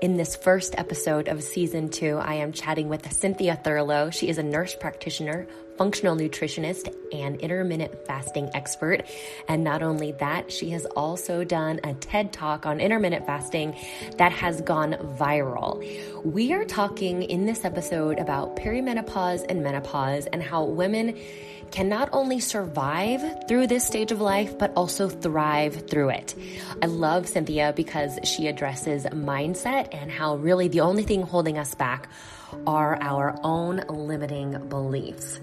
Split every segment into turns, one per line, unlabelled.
In this first episode of season two, I am chatting with Cynthia Thurlow. She is a nurse practitioner, functional nutritionist, and intermittent fasting expert. And not only that, she has also done a TED talk on intermittent fasting that has gone viral. We are talking in this episode about perimenopause and menopause and how women can not only survive through this stage of life, but also thrive through it. I love Cynthia because she addresses mindset and how really the only thing holding us back are our own limiting beliefs.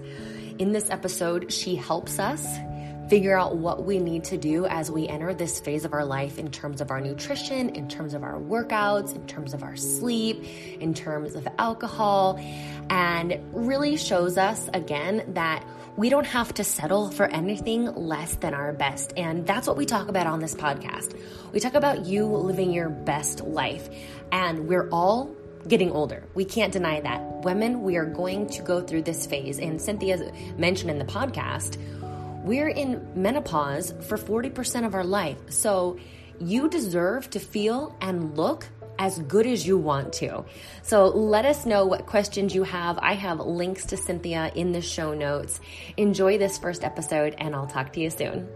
In this episode, she helps us figure out what we need to do as we enter this phase of our life in terms of our nutrition, in terms of our workouts, in terms of our sleep, in terms of alcohol, and really shows us again that we don't have to settle for anything less than our best. And that's what we talk about on this podcast. We talk about you living your best life. And we're all getting older. We can't deny that. Women, we are going to go through this phase. And Cynthia mentioned in the podcast, we're in menopause for 40% of our life. So you deserve to feel and look as good as you want to. So let us know what questions you have. I have links to Cynthia in the show notes. Enjoy this first episode, and I'll talk to you soon.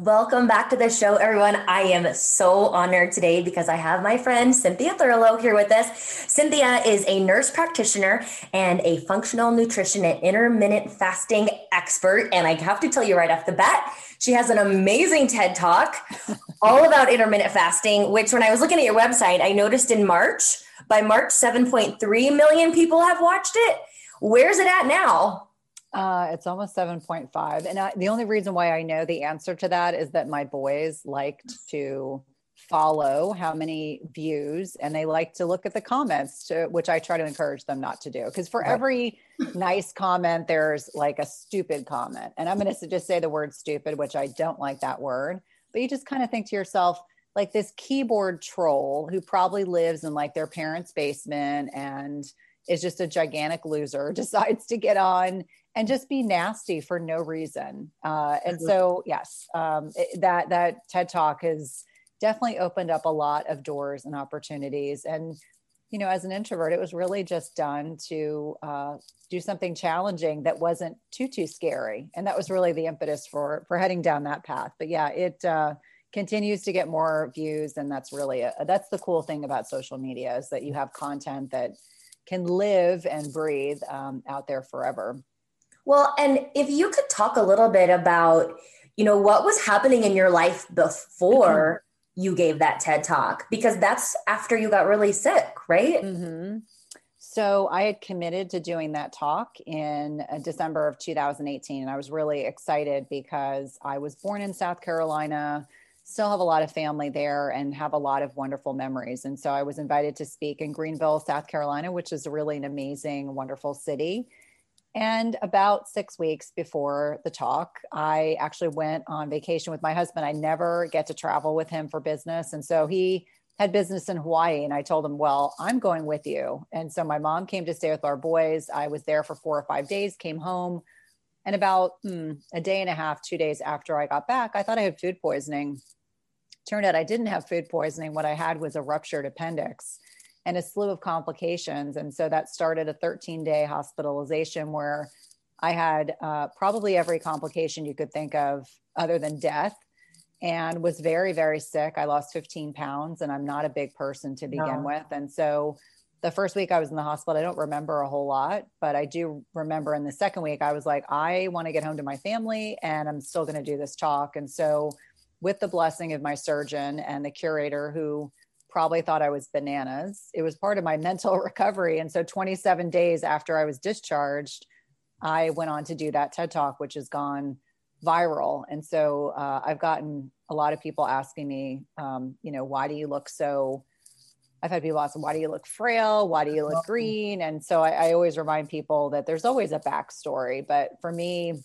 Welcome back to the show, everyone. I am so honored today because I have my friend Cynthia Thurlow here with us. Cynthia is a nurse practitioner and a functional nutrition and intermittent fasting expert. And I have to tell you right off the bat, she has an amazing TED talk all about intermittent fasting, which when I was looking at your website, I noticed in March, by March, 7.3 million people have watched it. Where's it at now?
Uh, it's almost 7.5. And I, the only reason why I know the answer to that is that my boys liked to follow how many views and they like to look at the comments to, which I try to encourage them not to do. Because for every nice comment, there's like a stupid comment. And I'm going to just say the word stupid, which I don't like that word. But you just kind of think to yourself, like this keyboard troll who probably lives in like their parents' basement and is just a gigantic loser decides to get on and just be nasty for no reason. Uh, and so, yes, um, it, that that TED Talk has definitely opened up a lot of doors and opportunities. And you know, as an introvert, it was really just done to uh, do something challenging that wasn't too too scary, and that was really the impetus for for heading down that path. But yeah, it. Uh, continues to get more views and that's really a, that's the cool thing about social media is that you have content that can live and breathe um, out there forever
well, and if you could talk a little bit about, you know, what was happening in your life before you gave that TED talk, because that's after you got really sick, right?
Mm-hmm. So I had committed to doing that talk in uh, December of 2018. And I was really excited because I was born in South Carolina, still have a lot of family there, and have a lot of wonderful memories. And so I was invited to speak in Greenville, South Carolina, which is really an amazing, wonderful city. And about six weeks before the talk, I actually went on vacation with my husband. I never get to travel with him for business. And so he had business in Hawaii. And I told him, Well, I'm going with you. And so my mom came to stay with our boys. I was there for four or five days, came home. And about hmm, a day and a half, two days after I got back, I thought I had food poisoning. Turned out I didn't have food poisoning. What I had was a ruptured appendix and a slew of complications. And so that started a 13 day hospitalization where I had uh, probably every complication you could think of other than death and was very, very sick. I lost 15 pounds and I'm not a big person to begin no. with. And so the first week I was in the hospital, I don't remember a whole lot, but I do remember in the second week, I was like, I want to get home to my family and I'm still going to do this talk. And so, with the blessing of my surgeon and the curator who probably thought I was bananas. It was part of my mental recovery. And so 27 days after I was discharged, I went on to do that TED Talk, which has gone viral. And so uh, I've gotten a lot of people asking me, um, you know, why do you look so? I've had people ask, why do you look frail? Why do you look green? And so I, I always remind people that there's always a backstory. But for me,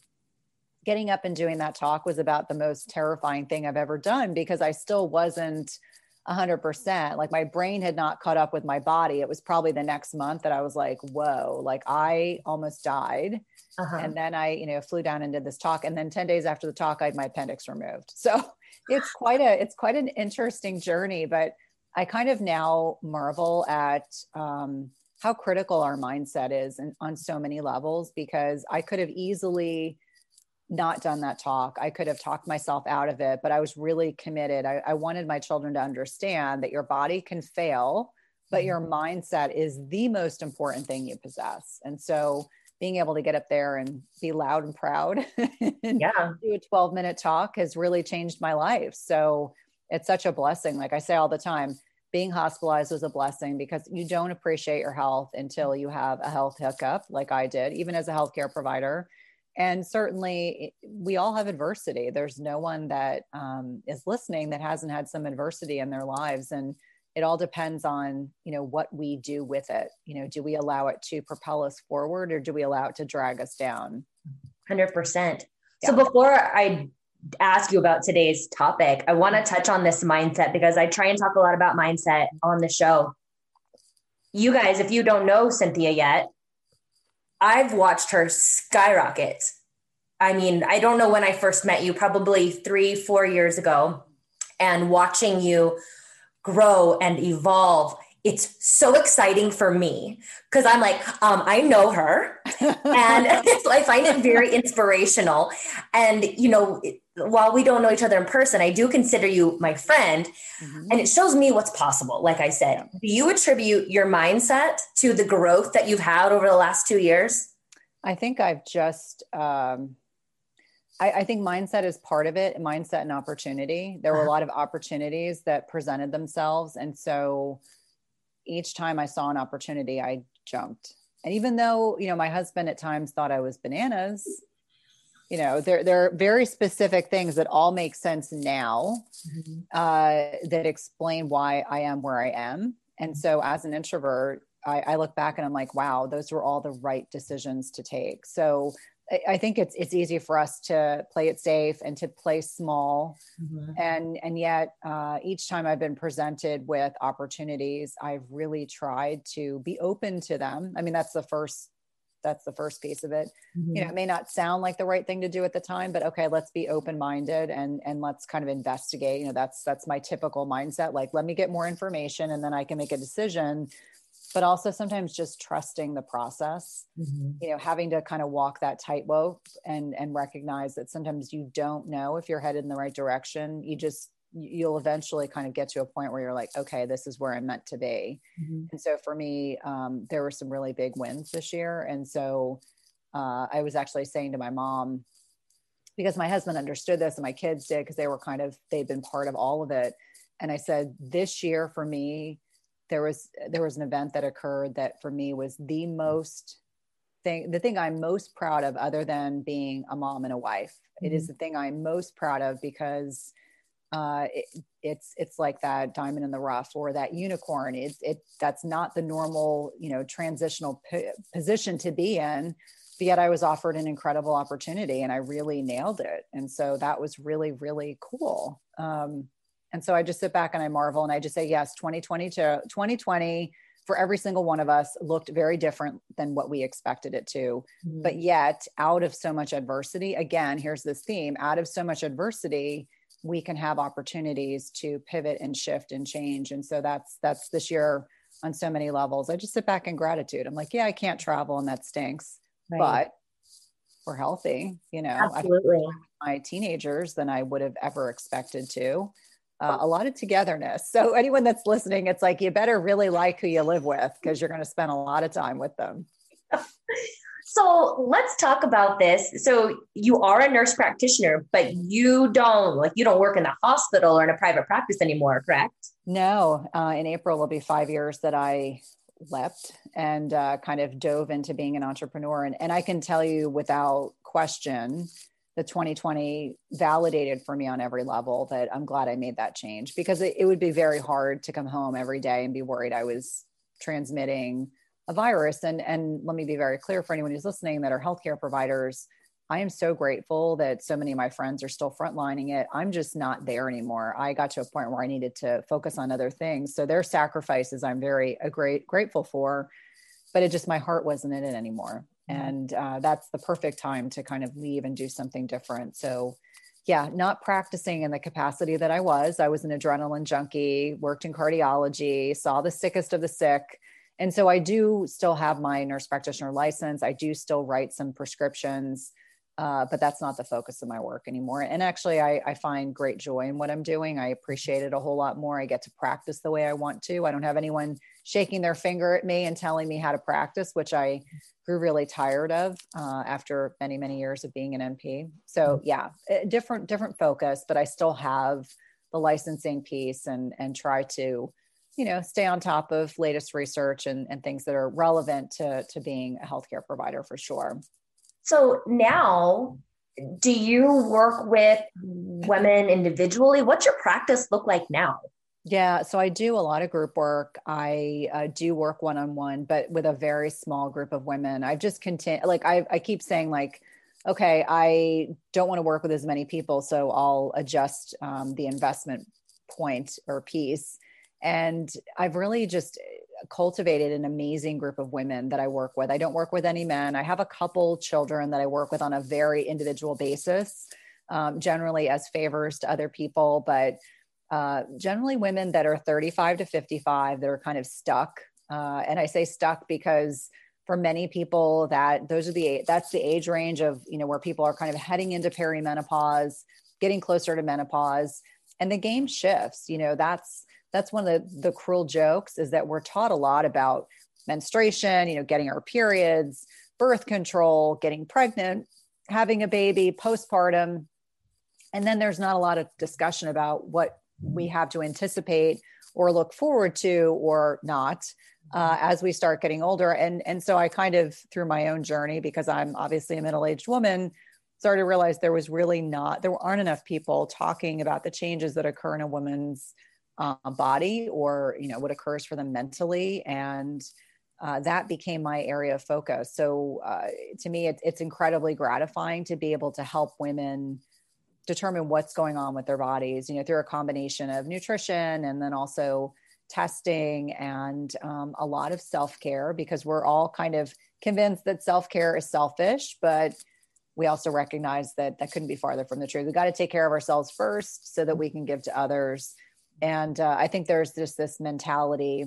getting up and doing that talk was about the most terrifying thing I've ever done because I still wasn't 100%. Like my brain had not caught up with my body. It was probably the next month that I was like, whoa, like I almost died. Uh-huh. And then I, you know, flew down and did this talk. And then 10 days after the talk, I had my appendix removed. So it's quite a, it's quite an interesting journey, but I kind of now marvel at um, how critical our mindset is and on so many levels, because I could have easily not done that talk. I could have talked myself out of it, but I was really committed. I, I wanted my children to understand that your body can fail, but your mm-hmm. mindset is the most important thing you possess. And so being able to get up there and be loud and proud and yeah. do a 12 minute talk has really changed my life. So it's such a blessing. Like I say all the time, being hospitalized was a blessing because you don't appreciate your health until you have a health hiccup, like I did, even as a healthcare provider and certainly we all have adversity. There's no one that um, is listening that hasn't had some adversity in their lives. And it all depends on you know what we do with it. You know do we allow it to propel us forward or do we allow it to drag us down?
100% yeah. so before i ask you about today's topic i want to touch on this mindset because i try and talk a lot about mindset on the show. You guys if you don't know cynthia yet I've watched her skyrocket. I mean, I don't know when I first met you, probably three, four years ago, and watching you grow and evolve. It's so exciting for me because I'm like, um, I know her and I find it very inspirational. And, you know, while we don't know each other in person, I do consider you my friend. Mm-hmm. And it shows me what's possible. Like I said, do you attribute your mindset to the growth that you've had over the last two years?
I think I've just, um, I, I, think mindset is part of it mindset and opportunity. There were a uh-huh. lot of opportunities that presented themselves. And so each time I saw an opportunity, I jumped. And even though, you know, my husband at times thought I was bananas, you know there there are very specific things that all make sense now mm-hmm. uh, that explain why i am where i am and so as an introvert I, I, look back and i'm like wow those were all the right decisions to take so I, I think it's it's easy for us to play it safe and to play small mm-hmm. and and yet uh, each time i've been presented with opportunities i've really tried to be open to them i mean that's the first that's the first piece of it mm-hmm. you know it may not sound like the right thing to do at the time but okay let's be open minded and and let's kind of investigate you know that's that's my typical mindset like let me get more information and then i can make a decision but also sometimes just trusting the process mm-hmm. you know having to kind of walk that tightrope and and recognize that sometimes you don't know if you're headed in the right direction you just you'll eventually kind of get to a point where you're like, okay, this is where I'm meant to be. Mm-hmm. And so for me, um, there were some really big wins this year. And so uh, I was actually saying to my mom, because my husband understood this and my kids did, because they were kind of, they'd been part of all of it. And I said, this year for me, there was, there was an event that occurred that for me was the most thing, the thing I'm most proud of other than being a mom and a wife. Mm-hmm. It is mm-hmm. the thing I'm most proud of because uh, it, it's it's like that diamond in the rough or that unicorn. It, it that's not the normal you know transitional p- position to be in. But yet I was offered an incredible opportunity and I really nailed it. And so that was really really cool. Um, and so I just sit back and I marvel and I just say yes. 2020 to 2020 for every single one of us looked very different than what we expected it to. Mm-hmm. But yet, out of so much adversity, again, here's this theme out of so much adversity, we can have opportunities to pivot and shift and change. And so that's that's this year on so many levels. I just sit back in gratitude. I'm like yeah i can't travel and that stinks right. but we're healthy you know.
Absolutely.
my teenagers than i would have ever expected to. Uh, a lot of togetherness. So anyone that's listening it's like you better really like who you live with because you're going to spend a lot of time with them
So let's talk about this. So you are a nurse practitioner, but you don't like you don't work in the hospital or in a private practice anymore, correct?
No. Uh, in April will be five years that I left and uh, kind of dove into being an entrepreneur. And, and I can tell you without question, the 2020 validated for me on every level that I'm glad I made that change because it, it would be very hard to come home every day and be worried I was transmitting a virus. And, and let me be very clear for anyone who's listening that are healthcare providers, I am so grateful that so many of my friends are still frontlining it. I'm just not there anymore. I got to a point where I needed to focus on other things. So their sacrifices, I'm very a great grateful for, but it just my heart wasn't in it anymore. Mm-hmm. And uh, that's the perfect time to kind of leave and do something different. So yeah, not practicing in the capacity that I was. I was an adrenaline junkie, worked in cardiology, saw the sickest of the sick. And so I do still have my nurse practitioner license. I do still write some prescriptions uh, but that's not the focus of my work anymore. And actually, I, I, find great joy in what I'm doing. I appreciate it a whole lot more. I get to practice the way I want to. I don't have anyone shaking their finger at me and telling me how to practice, which I grew really tired of uh, after many many years of being an NP. So yeah, different different focus, but I still have the licensing piece and and try to you know stay on top of latest research and, and things that are relevant to to being a healthcare provider for sure
so now, do you work with women individually? What's your practice look like now?
Yeah, so I do a lot of group work. I uh, do work one on one, but with a very small group of women. I've just continued, like, I, I keep saying, like, okay, I don't want to work with as many people, so I'll adjust um, the investment point or piece. And I've really just cultivated an amazing group of women that I work with. I don't work with any men. I have a couple children that I work with on a very individual basis, um, generally as favors to other people, but uh, generally women that are 35 to 55 that are kind of stuck. Uh, and I say stuck because for many people that those are the that's the age range of you know where people are kind of heading into perimenopause, getting closer to menopause, and the game shifts. You know that's that's one of the, the cruel jokes is that we're taught a lot about menstruation, you know, getting our periods, birth control, getting pregnant, having a baby, postpartum. And then there's not a lot of discussion about what we have to anticipate or look forward to or not uh, as we start getting older. And, and so I kind of, through my own journey, because I'm obviously a middle aged woman, started to realize there was really not, there aren't enough people talking about the changes that occur in a woman's uh, body or you know what occurs for them mentally and uh, that became my area of focus. So uh, to me it, it's incredibly gratifying to be able to help women determine what's going on with their bodies you know through a combination of nutrition and then also testing and um, a lot of self-care because we're all kind of convinced that self-care is selfish but we also recognize that that couldn't be farther from the truth. We got to take care of ourselves first so that we can give to others and uh, I think there's just this mentality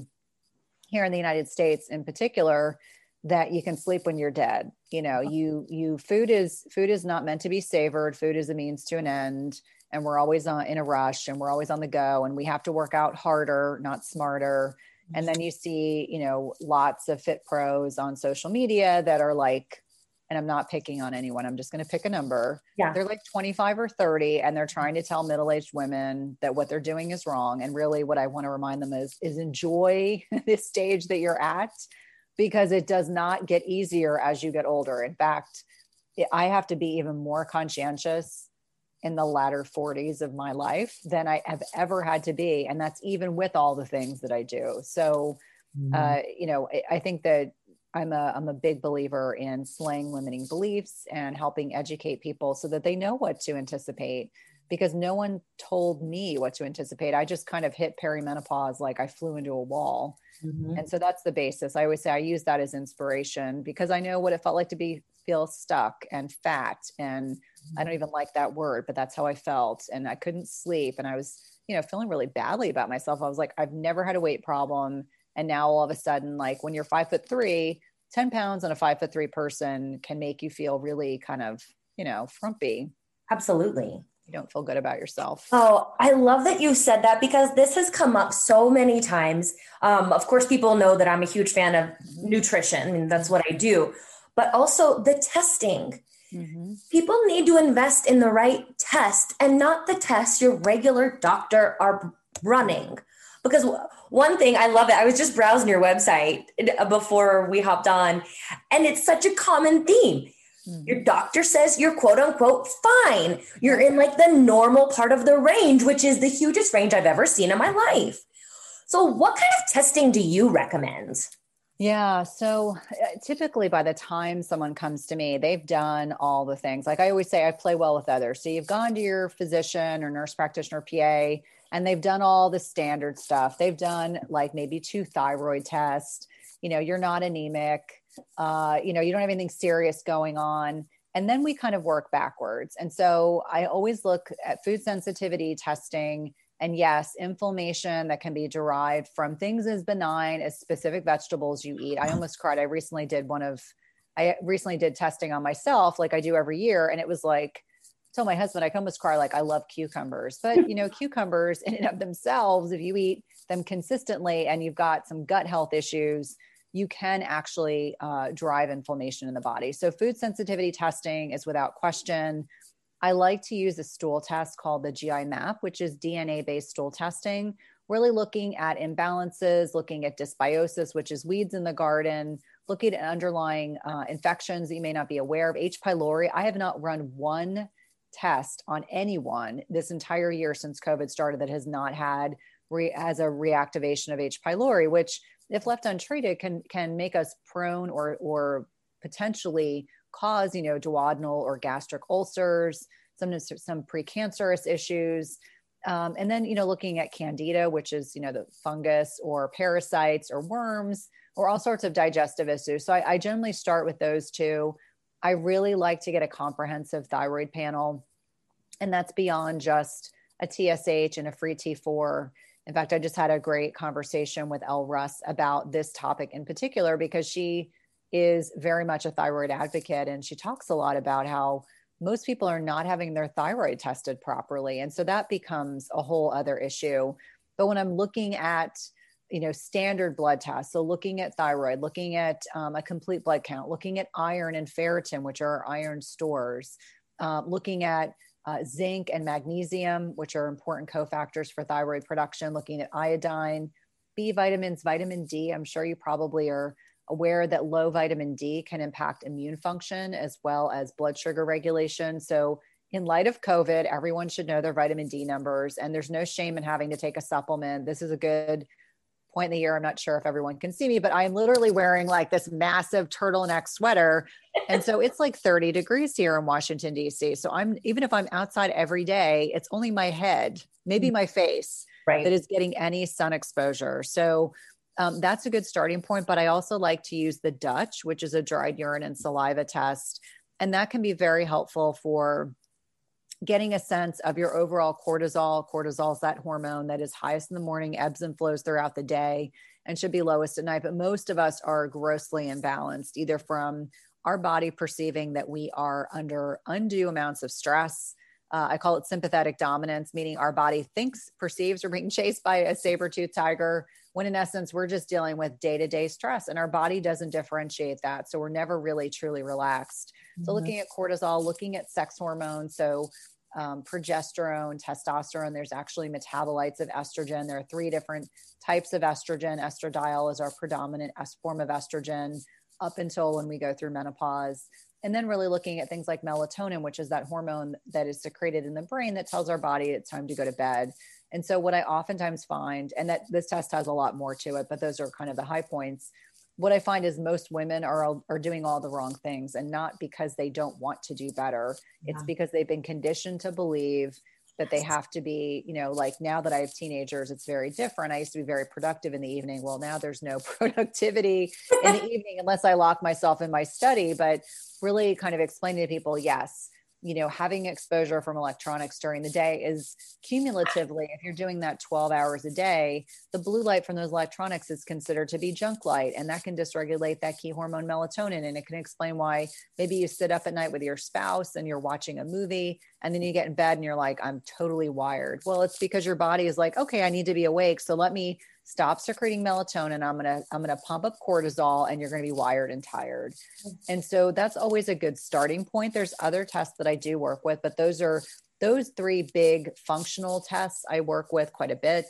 here in the United States, in particular, that you can sleep when you're dead. You know, you you food is food is not meant to be savored. Food is a means to an end, and we're always on, in a rush, and we're always on the go, and we have to work out harder, not smarter. And then you see, you know, lots of fit pros on social media that are like and I'm not picking on anyone. I'm just going to pick a number. Yeah. They're like 25 or 30 and they're trying to tell middle-aged women that what they're doing is wrong. And really what I want to remind them is is enjoy this stage that you're at because it does not get easier as you get older. In fact, I have to be even more conscientious in the latter 40s of my life than I have ever had to be and that's even with all the things that I do. So mm-hmm. uh, you know, I think that I'm a I'm a big believer in slaying limiting beliefs and helping educate people so that they know what to anticipate because no one told me what to anticipate. I just kind of hit perimenopause like I flew into a wall. Mm-hmm. And so that's the basis. I always say I use that as inspiration because I know what it felt like to be feel stuck and fat and mm-hmm. I don't even like that word, but that's how I felt and I couldn't sleep and I was, you know, feeling really badly about myself. I was like I've never had a weight problem and now all of a sudden, like when you're five foot three, 10 pounds on a five foot three person can make you feel really kind of, you know, frumpy.
Absolutely.
You don't feel good about yourself.
Oh, I love that you said that because this has come up so many times. Um, of course, people know that I'm a huge fan of nutrition, and that's what I do, but also the testing. Mm-hmm. People need to invest in the right test and not the test your regular doctor are running because one thing I love it. I was just browsing your website uh, before we hopped on, and it's such a common theme. Mm-hmm. Your doctor says you're quote unquote fine. You're in like the normal part of the range, which is the hugest range I've ever seen in my life. So, what kind of testing do you recommend?
Yeah. So uh, typically, by the time someone comes to me, they've done all the things. Like I always say, I play well with others. So you've gone to your physician or nurse practitioner, PA, and they've done all the standard stuff. They've done like maybe two thyroid tests. You know, you're not anemic. Uh, you know, you don't have anything serious going on. And then we kind of work backwards. And so I always look at food sensitivity testing and yes, inflammation that can be derived from things as benign as specific vegetables you eat. I almost cried. I recently did one of, I recently did testing on myself, like I do every year. And it was like, tell my husband, I can almost cry, like, I love cucumbers. But, you know, cucumbers in and of themselves, if you eat them consistently and you've got some gut health issues, you can actually uh, drive inflammation in the body. So, food sensitivity testing is without question I like to use a stool test called the GI map, which is DNA based stool testing, really looking at imbalances, looking at dysbiosis, which is weeds in the garden, looking at underlying uh, infections that you may not be aware of. H. pylori, I have not run one test on anyone this entire year since COVID started that has not had re- as a reactivation of H. pylori, which if left untreated can can make us prone or or potentially cause, you know, duodenal or gastric ulcers, some some precancerous issues. Um, and then, you know, looking at candida, which is, you know, the fungus or parasites or worms or all sorts of digestive issues. So I, I generally start with those two. I really like to get a comprehensive thyroid panel, and that's beyond just a TSH and a free T4. In fact, I just had a great conversation with Elle Russ about this topic in particular because she is very much a thyroid advocate and she talks a lot about how most people are not having their thyroid tested properly and so that becomes a whole other issue but when i'm looking at you know standard blood tests so looking at thyroid looking at um, a complete blood count looking at iron and ferritin which are iron stores uh, looking at uh, zinc and magnesium which are important cofactors for thyroid production looking at iodine b vitamins vitamin d i'm sure you probably are aware that low vitamin D can impact immune function as well as blood sugar regulation. So, in light of COVID, everyone should know their vitamin D numbers, and there's no shame in having to take a supplement. This is a good point in the year. I'm not sure if everyone can see me, but I'm literally wearing like this massive turtleneck sweater. And so it's like 30 degrees here in Washington, D.C. So I'm, even if I'm outside every day, it's only my head, maybe mm. my face. Right. That is getting any sun exposure. So um, that's a good starting point. But I also like to use the Dutch, which is a dried urine and saliva test. And that can be very helpful for getting a sense of your overall cortisol. Cortisol is that hormone that is highest in the morning, ebbs and flows throughout the day, and should be lowest at night. But most of us are grossly imbalanced, either from our body perceiving that we are under undue amounts of stress. Uh, I call it sympathetic dominance, meaning our body thinks, perceives we're being chased by a saber tooth tiger when in essence we're just dealing with day-to-day stress and our body doesn't differentiate that so we're never really truly relaxed. Mm-hmm. so looking at cortisol looking at sex hormones so um, progesterone testosterone there's actually metabolites of estrogen. There are three different types of estrogen. Estradiol is our predominant form of estrogen up until when we go through menopause. And then really looking at things like melatonin which is that hormone that is secreted in the brain that tells our body it's time to go to bed and so what I oftentimes find, and that this test has a lot more to it, but those are kind of the high points. What I find is most women are are doing all the wrong things, and not because they don't want to do better. Yeah. It's because they've been conditioned to believe that they have to be, you know, like now that I have teenagers, it's very different. I used to be very productive in the evening. Well, now there's no productivity in the evening unless I lock myself in my study. But really kind of explaining to people, yes, you know having exposure from electronics during the day is cumulatively if you're doing that 12 hours a day the blue light from those electronics is considered to be junk light and that can dysregulate that key hormone melatonin and it can explain why maybe you sit up at night with your spouse and you're watching a movie and then you get in bed and you're like i'm totally wired. Well it's because your body is like okay i need to be awake so let me stop secreting melatonin i'm going to i'm going to pump up cortisol and you're going to be wired and tired. Mm-hmm. And so that's always a good starting point. There's other tests that i do work with but those are those three big functional tests i work with quite a bit.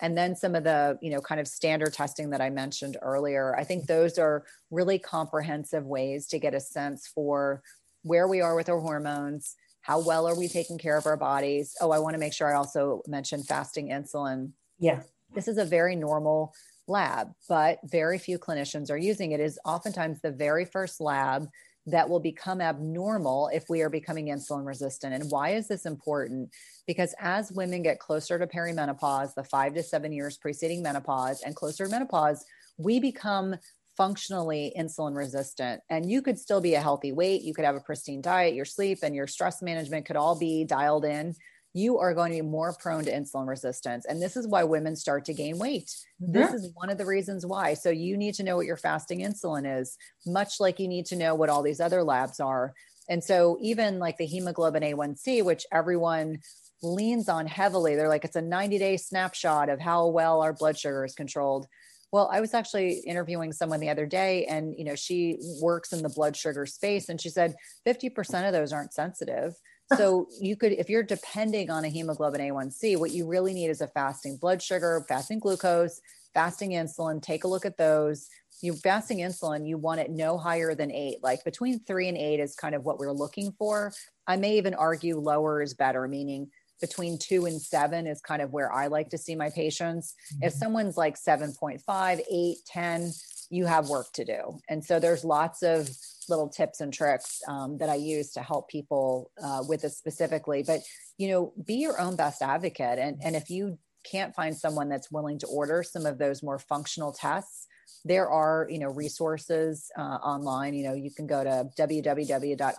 And then some of the you know kind of standard testing that i mentioned earlier i think those are really comprehensive ways to get a sense for where we are with our hormones how well are we taking care of our bodies? Oh i want to make sure i also mention fasting insulin.
Yeah
this is a very normal lab, but very few clinicians are using it. is oftentimes the very first lab that will become abnormal if we are becoming insulin resistant. And why is this important? Because as women get closer to perimenopause, the five to seven years preceding menopause, and closer to menopause, we become functionally insulin resistant. And you could still be a healthy weight, you could have a pristine diet, your sleep and your stress management could all be dialed in you are going to be more prone to insulin resistance. And this is why women start to gain weight. Mm-hmm. This is one of the reasons why. So you need to know what your fasting insulin is, much like you need to know what all these other labs are. And so even like the hemoglobin A1C, which everyone leans on heavily, they're like, it's a 90 day snapshot of how well our blood sugar is controlled. Well, I was actually interviewing someone the other day and you know, she works in the blood sugar space and she said 50% of those aren't sensitive so you could if you're depending on a hemoglobin a1c what you really need is a fasting blood sugar fasting glucose fasting insulin. Take a look at those. You fasting insulin you want it no higher than eight. Like between three and eight is kind of what we're looking for. I may even argue lower is better meaning between two and seven is kind of where i like to see my patients. Mm-hmm. if someone's like 7.5 8 10 you have work to do and so there's lots of little tips and tricks um, that I use to help people uh, with this specifically. But you know, be your own best advocate, and and if you can't find someone that's willing to order some of those more functional tests, there are you know resources uh, online. You know, you can go to www.ifm.org.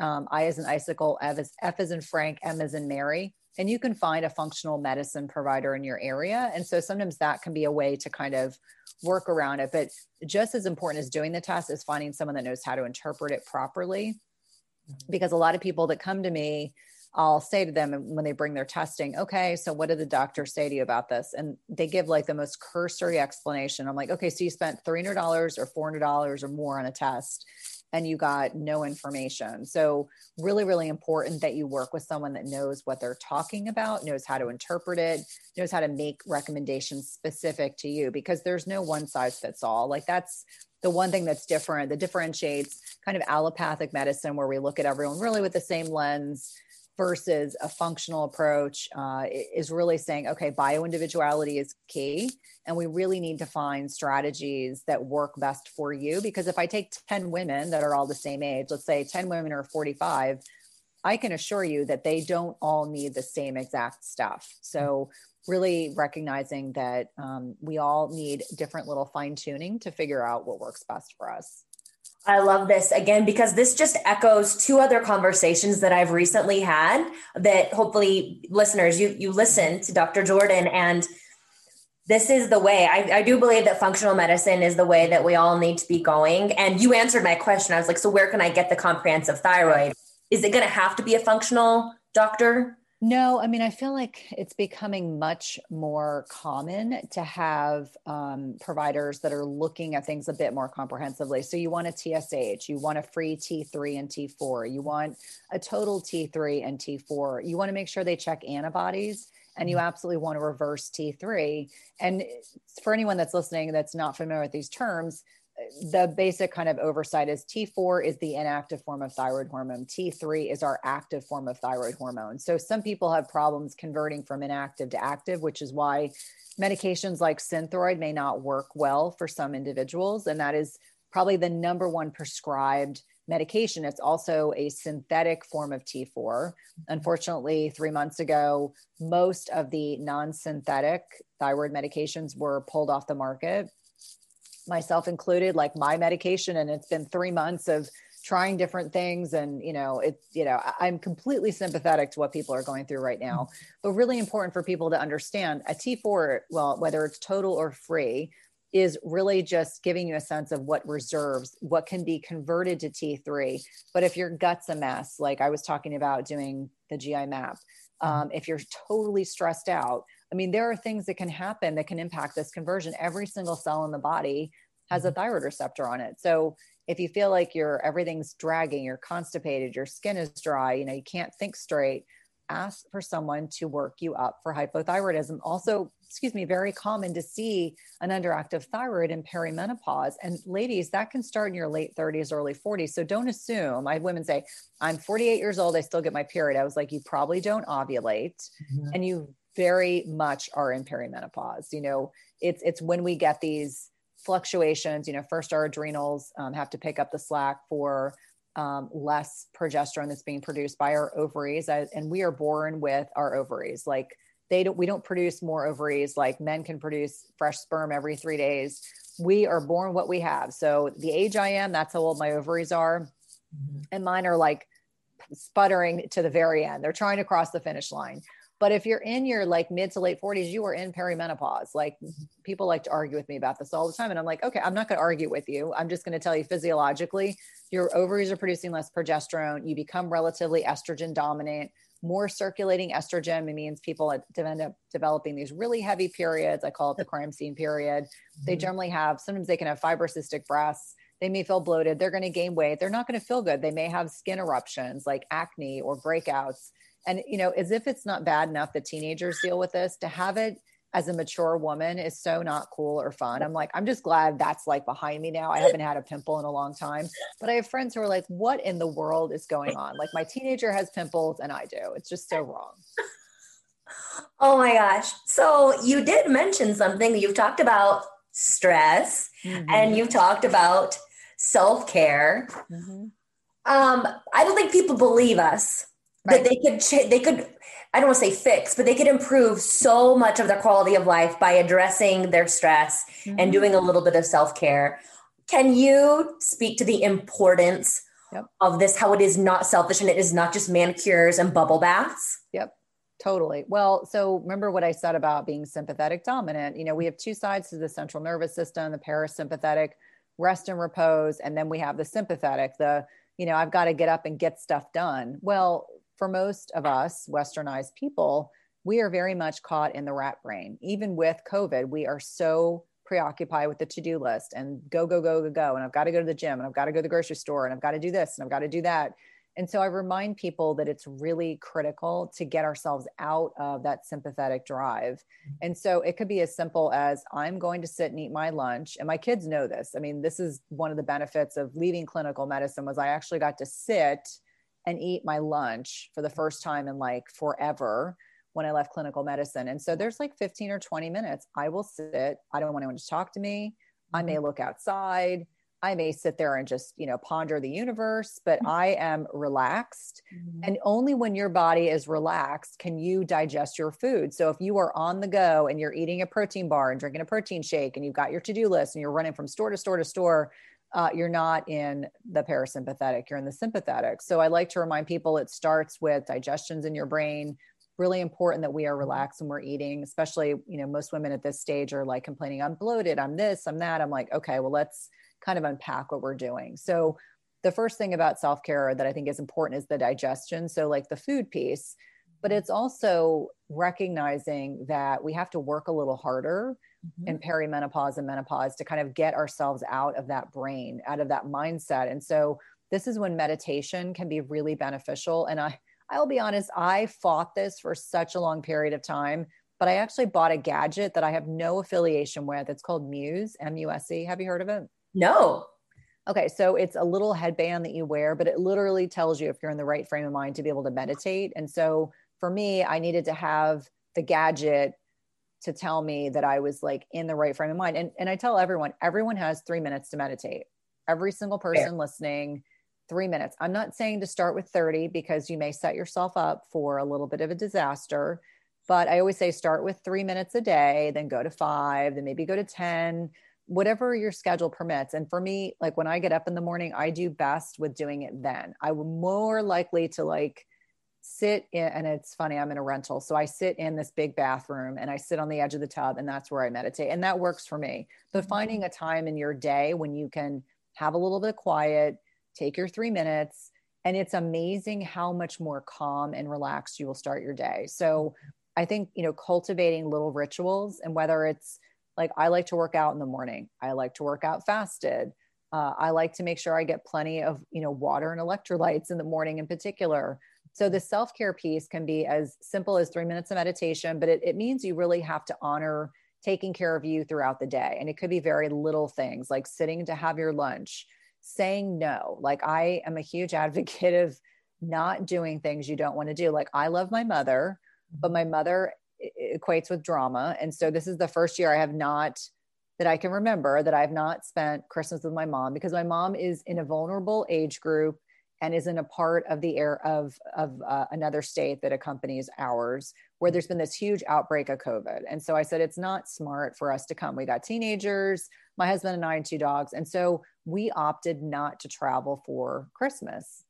Um, I as an icicle, F as, F as in Frank, M as in Mary, and you can find a functional medicine provider in your area. And so sometimes that can be a way to kind of work around it. But just as important as doing the test is finding someone that knows how to interpret it properly. Mm-hmm. Because a lot of people that come to me, I'll say to them when they bring their testing, okay, so what did the doctor say to you about this? And they give like the most cursory explanation. I'm like, okay, so you spent $300 or $400 or more on a test and you got no information. So, really, really important that you work with someone that knows what they're talking about, knows how to interpret it, knows how to make recommendations specific to you because there's no one size fits all. Like, that's the one thing that's different that differentiates kind of allopathic medicine, where we look at everyone really with the same lens versus a functional approach uh, is really saying, okay, bio individuality is key. And we really need to find strategies that work best for you. Because if I take 10 women that are all the same age, let's say 10 women are 45, I can assure you that they don't all need the same exact stuff. So, really recognizing that um, we all need different little fine tuning to figure out what works best for us.
I love this again because this just echoes two other conversations that I've recently had that hopefully listeners you you listen to Dr. Jordan and this is the way. I, I do believe that functional medicine is the way that we all need to be going and you answered my question. I was like so where can I get the comprehensive thyroid? Is it going to have to be a functional doctor
no, I mean, I feel like it's becoming much more common to have um, providers that are looking at things a bit more comprehensively. So, you want a TSH, you want a free T3 and T4, you want a total T3 and T4, you want to make sure they check antibodies, and you mm-hmm. absolutely want to reverse T3. And for anyone that's listening that's not familiar with these terms, the basic kind of oversight is T4 is the inactive form of thyroid hormone. T3 is our active form of thyroid hormone. So some people have problems converting from inactive to active, which is why medications like Synthroid may not work well for some individuals. And that is probably the number one prescribed medication. It's also a synthetic form of T4. Unfortunately, three months ago, most of the non synthetic thyroid medications were pulled off the market myself included, like my medication. And it's been three months of trying different things. And, you know, it's, you know, I'm completely sympathetic to what people are going through right now, but really important for people to understand a T4, well, whether it's total or free, is really just giving you a sense of what reserves, what can be converted to T3. But if your gut's a mess, like I was talking about doing the GI map, mm-hmm. um, if you're totally stressed out, I mean, there are things that can happen that can impact this conversion. Every single cell in the body has a mm-hmm. thyroid receptor on it. So if you feel like you're everything's dragging, you're constipated, your skin is dry, you know, you can't think straight, ask for someone to work you up for hypothyroidism. Also, excuse me, very common to see an underactive thyroid in perimenopause. And ladies, that can start in your late 30s, early 40s. So don't assume. I have women say, I'm 48 years old, I still get my period. I was like, you probably don't ovulate mm-hmm. and you very much are in perimenopause. You know, it's it's when we get these fluctuations. You know, first our adrenals um, have to pick up the slack for um, less progesterone that's being produced by our ovaries, and we are born with our ovaries. Like they don't, we don't produce more ovaries like men can produce fresh sperm every three days. We are born what we have. So the age I am, that's how old my ovaries are, mm-hmm. and mine are like sputtering to the very end. They're trying to cross the finish line. But if you're in your like mid to late 40s, you are in perimenopause. Like people like to argue with me about this all the time. And I'm like, okay, I'm not going to argue with you. I'm just going to tell you physiologically, your ovaries are producing less progesterone. You become relatively estrogen dominant. More circulating estrogen means people end up developing these really heavy periods. I call it the crime scene period. They mm-hmm. generally have, sometimes they can have fibrocystic breasts they may feel bloated they're going to gain weight they're not going to feel good they may have skin eruptions like acne or breakouts and you know as if it's not bad enough that teenagers deal with this to have it as a mature woman is so not cool or fun. I'm like, I'm just glad that's like behind me now. I haven't had a pimple in a long time, but I have friends who are like, what in the world is going on? Like my teenager has pimples and I do. It's just so wrong.
Oh my gosh. So you did mention something you've talked about stress mm-hmm. and you've talked about self-care. Mm-hmm. Um, I don't think people believe us right. that they could they could I don't want to say fix, but they could improve so much of their quality of life by addressing their stress mm-hmm. and doing a little bit of self-care. Can you speak to the importance yep. of this how it is not selfish and it is not just manicures and bubble baths?
Yep. Totally. Well, so remember what I said about being sympathetic dominant. You know, we have two sides to the central nervous system, the parasympathetic, rest and repose, and then we have the sympathetic, the, you know, I've got to get up and get stuff done. Well, for most of us westernized people, we are very much caught in the rat brain. Even with COVID, we are so preoccupied with the to-do list and go go go go go and I've got to go to the gym and I've got to go to the grocery store and I've got to do this and I've got to do that and so I remind people that it's really critical to get ourselves out of that sympathetic drive. Mm-hmm. And so it could be as simple as I'm going to sit and eat my lunch. And my kids know this. I mean, this is one of the benefits of leaving clinical medicine was I actually got to sit and eat my lunch for the first time in like forever when I left clinical medicine. And so there's like 15 or 20 minutes. I will sit. I don't want anyone to talk to me. I may mm-hmm. look outside. I may sit there and just, you know, ponder the universe, but mm-hmm. I am relaxed. Mm-hmm. And only when your body is relaxed can you digest your food. So if you are on the go and you're eating a protein bar and drinking a protein shake and you've got your to do list and you're running from store to store to store, uh, you're not in the parasympathetic, you're in the sympathetic. So I like to remind people it starts with digestions in your brain. Really important that we are mm-hmm. relaxed when we're eating, especially, you know, most women at this stage are like complaining, I'm bloated, I'm this, I'm that. I'm like, okay, well, let's kind of unpack what we're doing. So, the first thing about self care that I think is important is the digestion. So, like the food piece, but it's also recognizing that we have to work a little harder mm-hmm. in perimenopause and menopause to kind of get ourselves out of that brain, out of that mindset. And so, this is when meditation can be really beneficial. And I, I'll be honest, I fought this for such a long period of time but I actually bought a gadget that I have no affiliation with. It's called Muse, M U S E. Have you heard of it?
No.
Okay, so it's a little headband that you wear, but it literally tells you if you're in the right frame of mind to be able to meditate. And so for me, I needed to have the gadget to tell me that I was like in the right frame of mind. And, and I tell everyone, everyone has three minutes to meditate. Every single person Fair. listening, three minutes. I'm not saying to start with 30 because you may set yourself up for a little bit of a disaster. But I always say start with three minutes a day, then go to five, then maybe go to 10 whatever your schedule permits. And for me, like when I get up in the morning, I do best with doing it then. I am more likely to like sit in, and it's funny, I'm in a rental. So I sit in this big bathroom and I sit on the edge of the tub, and that's where I meditate. And that works for me. But mm-hmm. finding a time in your day when you can have a little bit of quiet, take your three minutes, and it's amazing how much more calm and relaxed you will start your day. So I think, you know, cultivating little rituals and whether it's like I like to work out in the morning. I like to work out fasted. Uh, I like to make sure I get plenty of you know water and electrolytes in the morning in particular. So the self care piece can be as simple as three minutes of meditation, but it, it means you really have to honor taking care of you throughout the day. And it could be very little things like sitting to have your lunch, saying no. Like I am a huge advocate of not doing things you don't want to do. Like I love my mother, but my mother equates with drama. And so this is the first year I have not that I can remember that I've not spent Christmas with my mom because my mom is in a vulnerable age group and is in a part of the air of of uh, another state that accompanies ours where there's been this huge outbreak of covid. And so i said it's not smart for us to come. We got teenagers my husband and i and two dogs. And so we opted not to travel for christmas.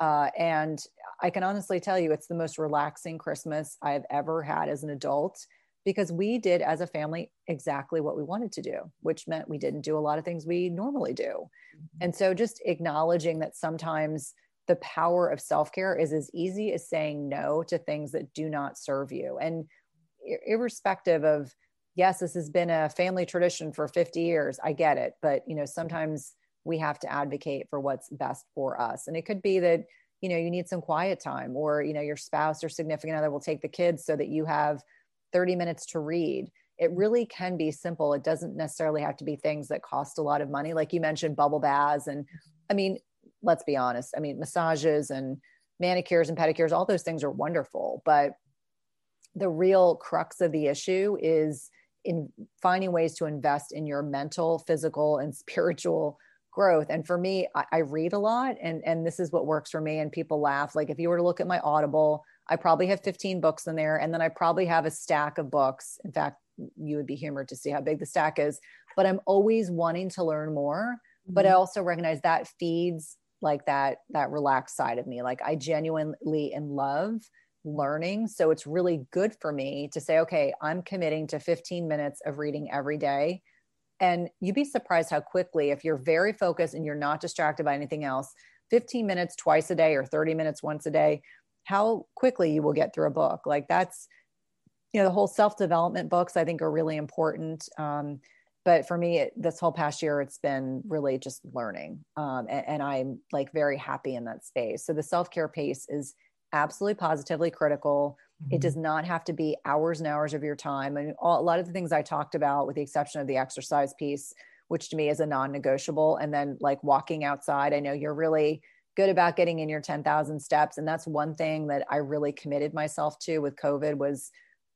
Uh, and i can honestly tell you it's the most relaxing christmas i've ever had as an adult because we did as a family exactly what we wanted to do, which meant we didn't do a lot of things we normally do. Mm-hmm. And so just acknowledging that sometimes the power of self care is as easy as saying no to things that do not serve you. And irrespective of, yes, this has been a family tradition for 50 years, I get it. But, you know, sometimes we have to advocate for what's best for us. And it could be that, you know, you need some quiet time or, you know, your spouse or significant other will take the kids so that you have 30 minutes to read it really can be simple. It doesn't necessarily have to be things that cost a lot of money like you mentioned bubble baths and i mean let's be honest i mean massages and manicures and pedicures all those things are wonderful but the real crux of the issue is in finding ways to invest in your mental physical and spiritual growth. And for me I, I read a lot and and this is what works for me and people laugh. Like if you were to look at my audible I probably have 15 books in there. And then I probably have a stack of books. In fact, you would be humored to see how big the stack is, but I'm always wanting to learn more. Mm-hmm. But I mm-hmm. also recognize that feeds like that, that relaxed side of me. Like I genuinely in love learning. So it's really good for me to say, okay, I'm committing to 15 minutes of reading every day. And you'd be surprised how quickly, if you're very focused and you're not distracted by anything else, 15 minutes twice a day or 30 minutes once a day how quickly you will get through a book. Like that's, you know, the whole self development books I think are really important. Um, but for me, it, this whole past year, it's been really just learning. Um, and, and I'm like very happy in that space. So the self care pace is absolutely positively critical. Mm-hmm. It does not have to be hours and hours of your time. And all, a lot of the things I talked about, with the exception of the exercise piece, which to me is a non negotiable, and then like walking outside, I know you're really good about getting in your 10,000 steps. And that's one thing that I really committed myself to with COVID was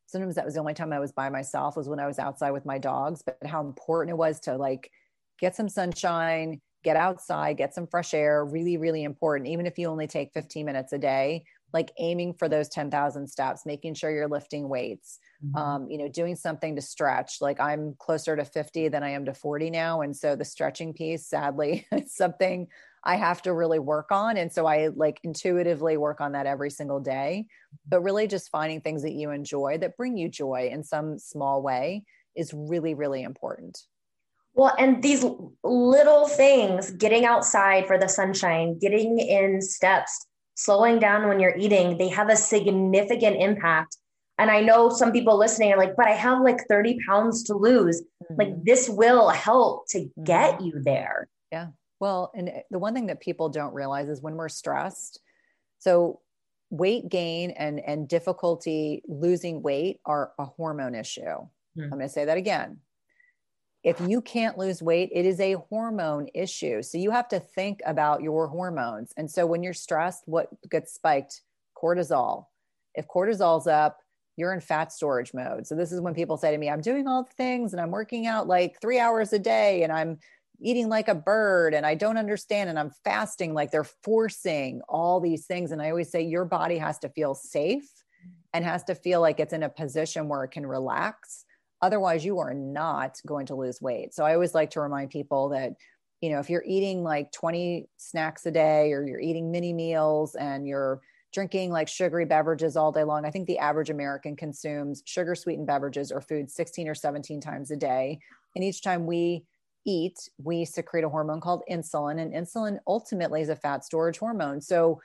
sometimes that was the only time I was by myself was when I was outside with my dogs, but how important it was to like get some sunshine, get outside, get some fresh air, really, really important. Even if you only take 15 minutes a day, like aiming for those 10,000 steps, making sure you're lifting weights, mm-hmm. um, you know, doing something to stretch. Like I'm closer to 50 than I am to 40 now. And so the stretching piece, sadly, is something I have to really work on. And so I like intuitively work on that every single day. But really just finding things that you enjoy that bring you joy in some small way is really, really important.
Well, and these little things, getting outside for the sunshine, getting in steps, slowing down when you're eating, they have a significant impact. And I know some people listening are like, but I have like 30 pounds to lose. Mm-hmm. Like this will help to get mm-hmm. you there.
Yeah. Well, and eh, the one thing that people don't realize is when we're stressed, so weight gain and and difficulty losing weight are a hormone issue. Mm. I'm going to say that again. If you can't lose weight, it is a hormone issue. So you have to think about your hormones. And so when you're stressed, what gets spiked? Cortisol. If cortisol's up, you're in fat storage mode. So this is when people say to me, I'm doing all the things and I'm working out like three hours a day and I'm eating like a bird and I don't understand and I'm fasting like they're forcing all these things and I always say your body has to feel safe and has to feel like it's in a position where it can relax otherwise you are not going to lose weight so I always like to remind people that you know if you're eating like 20 snacks a day or you're eating mini meals and you're drinking like sugary beverages all day long. I think the average American consumes sugar sweetened beverages or food 16 or 17 times a day. And each time we eat, we secrete a hormone called insulin, and insulin ultimately is a fat storage hormone. So,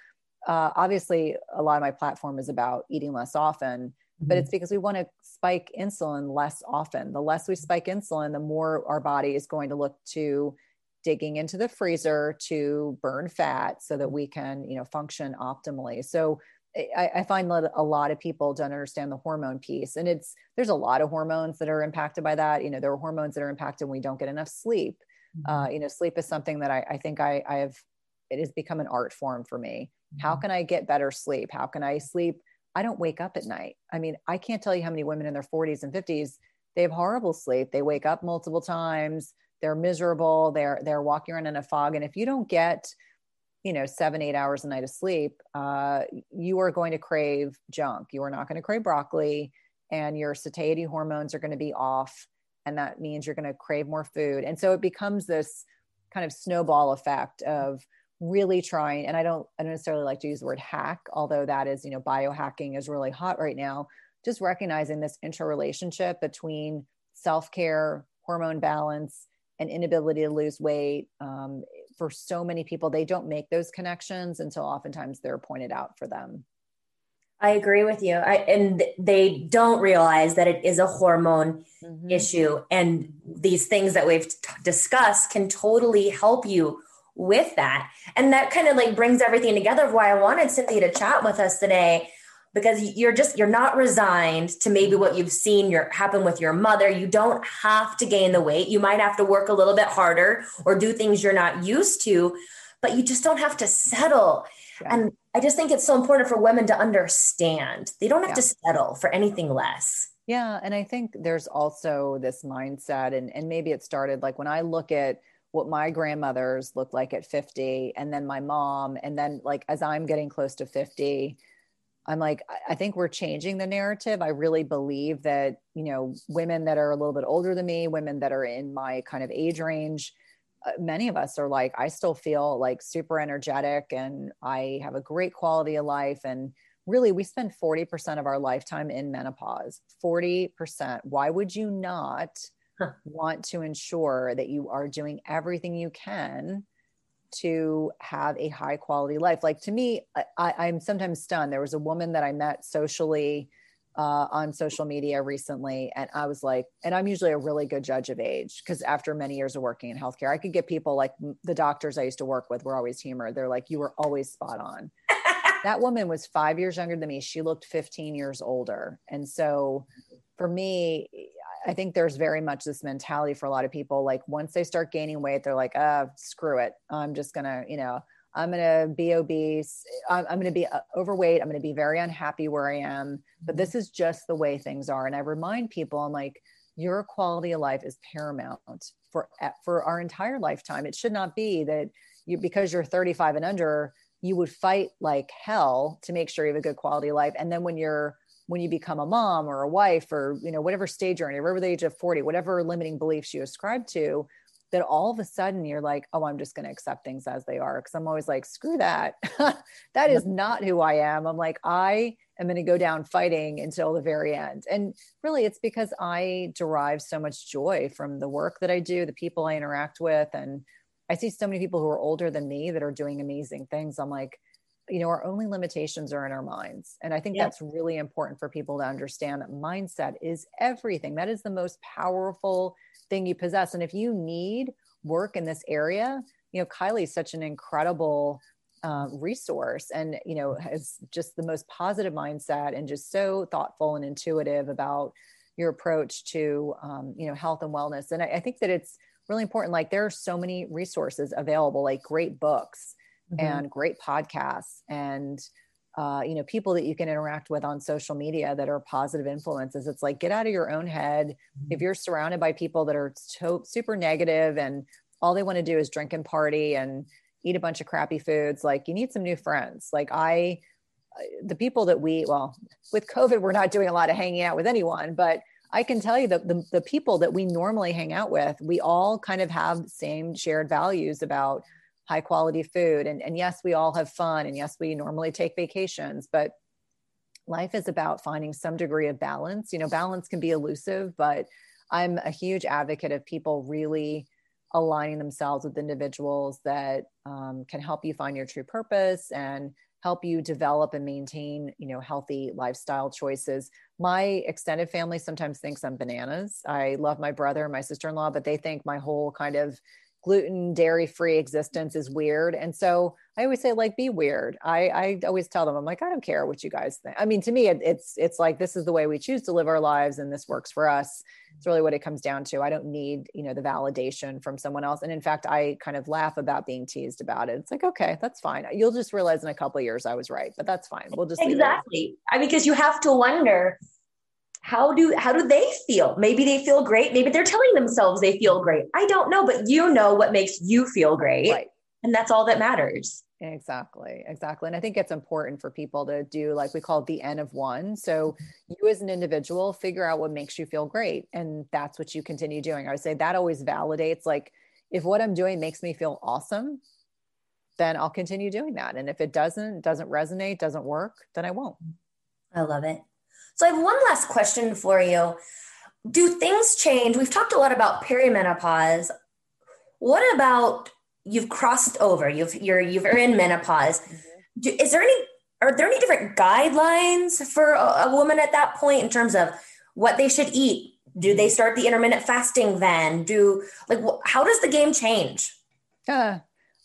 uh, obviously, a lot of my platform is about eating less often, mm-hmm. but it's because we want to spike insulin less often. The less we spike insulin, the more our body is going to look to digging into the freezer to burn fat so that we can, you know, function optimally. So, I, I, find that a lot of people don't understand the hormone piece and it's there's a lot of hormones that are impacted by that you know there are hormones that are impacted when we don't get enough sleep mm-hmm. uh, you know sleep is something that I, I think I, I have it has become an art form for me mm-hmm. how can i get better sleep how can i sleep I don't wake up at night. I mean, I can't tell you how many women in their 40s and 50s they have horrible sleep. They wake up multiple times. They're miserable. They're they're walking around in a fog. And if you don't get, you know, seven eight hours a night of sleep, uh, you are going to crave junk. You are not going to crave broccoli, and your satiety hormones are going to be off, and that means you're going to crave more food. And so it becomes this kind of snowball effect of really trying and i don't i don't necessarily like to use the word hack although that is you know biohacking is really hot right now just recognizing this interrelationship between self-care hormone balance and inability to lose weight um, for so many people they don't make those connections until oftentimes they're pointed out for them
i agree with you I, and they don't realize that it is a hormone mm-hmm. issue and these things that we've t- discussed can totally help you with that. And that kind of like brings everything together of why I wanted Cynthia to chat with us today because you're just you're not resigned to maybe mm-hmm. what you've seen your happen with your mother. You don't have to gain the weight. You might have to work a little bit harder or do things you're not used to but you just don't have to settle. Yeah. and i just think it's so important for women to understand. They don't have yeah. to settle for anything less.
Yeah and i think there's also this mindset and and maybe it started like when i look at what my grandmothers looked like at 50 and then my mom and then like as i'm getting close to 50 i'm like i think we're changing the narrative. I really believe that you know women that are a little bit older than me women that are in my kind of age range uh, many of us are like i still feel like super energetic and i have a great quality of life. And really we spend 40% of our lifetime in menopause. 40% why would you not want to ensure that you are doing everything you can to have a high quality life. Like to me, I, am sometimes stunned. There was a woman that I met socially uh, on social media recently, and I was like, and I'm usually a really good judge of age because after many years of working in healthcare, I could get people like the doctors I used to work with were always humor. They're like, you were always spot on. that woman was five years younger than me. She looked 15 years older. And so for me, I think there's very much this mentality for a lot of people. Like once they start gaining weight, they're like, ah, oh, screw it. I'm just gonna, you know, I'm gonna be obese. I'm, I'm gonna be uh, overweight. I'm gonna be very unhappy where I am. But this is just the way things are. And I remind people, I'm like, your quality of life is paramount for for our entire lifetime. It should not be that you because you're 35 and under, you would fight like hell to make sure you have a good quality of life. And then when you're when you become a mom or a wife or you know whatever stage you're in whatever the age of 40 whatever limiting beliefs you ascribe to that all of a sudden you're like oh i'm just going to accept things as they are because i'm always like screw that. That is not who i am. I'm like i am going to go down fighting until the very end. And really it's because i derive so much joy from the work that i do the people i interact with and i see so many people who are older than me that are doing amazing things. I'm like you know our only limitations are in our minds. And i think yeah. that's really important for people to understand that mindset is everything. That is the most powerful thing you possess. And if you need work in this area you know kylie is such an incredible uh, resource and you know has just the most positive mindset and just so thoughtful and intuitive about your approach to um, you know health and wellness. And I, I think that it's really important. Like there are so many resources available like great books mm-hmm. and great podcasts and uh, you know people that you can interact with on social media that are positive influences it's like get out of your own head mm-hmm. if you're surrounded by people that are so, super negative and all they want to do is drink and party and eat a bunch of crappy foods like you need some new friends like i the people that we well with covid we're not doing a lot of hanging out with anyone but i can tell you that the, the people that we normally hang out with we all kind of have same shared values about high quality food. And, and yes, we all have fun. And yes, we normally take vacations, but life is about finding some degree of balance. You know, balance can be elusive, but I'm a huge advocate of people really aligning themselves with individuals that um, can help you find your true purpose and help you develop and maintain you know healthy lifestyle choices my extended family sometimes thinks i'm bananas i love my brother and my sister-in-law but they think my whole kind of gluten dairy free existence is weird. And so i always say like be weird. I i always tell them i'm like i don't care what you guys think. I mean to me it, it's it's like this is the way we choose to live our lives and this works for us. It's really what it comes down to. I don't need you know the validation from someone else. And in fact i kind of laugh about being teased about it. It's like okay that's fine. You'll just realize in a couple years i was right but that's fine. We'll just
exactly. I mean because you have to wonder how do how do they feel? Maybe they feel great. Maybe they're telling themselves they feel great. I don't know but you know what makes you feel great right. and that's all that matters.
Exactly exactly and i think it's important for people to do like we call it the n of one. So you as an individual figure out what makes you feel great and that's what you continue doing. I would say that always validates like if what i'm doing makes me feel awesome then i'll continue doing that and if it doesn't doesn't resonate doesn't work then i won't.
I love it so I have one last question for you. Do things change? We've talked a lot about perimenopause. What about you've crossed over? You've you're you're in menopause. Mm-hmm. Do, is there any are there any different guidelines for a, a woman at that point in terms of what they should eat? Do they start the intermittent fasting then? Do like wh- how does the game change?
Uh,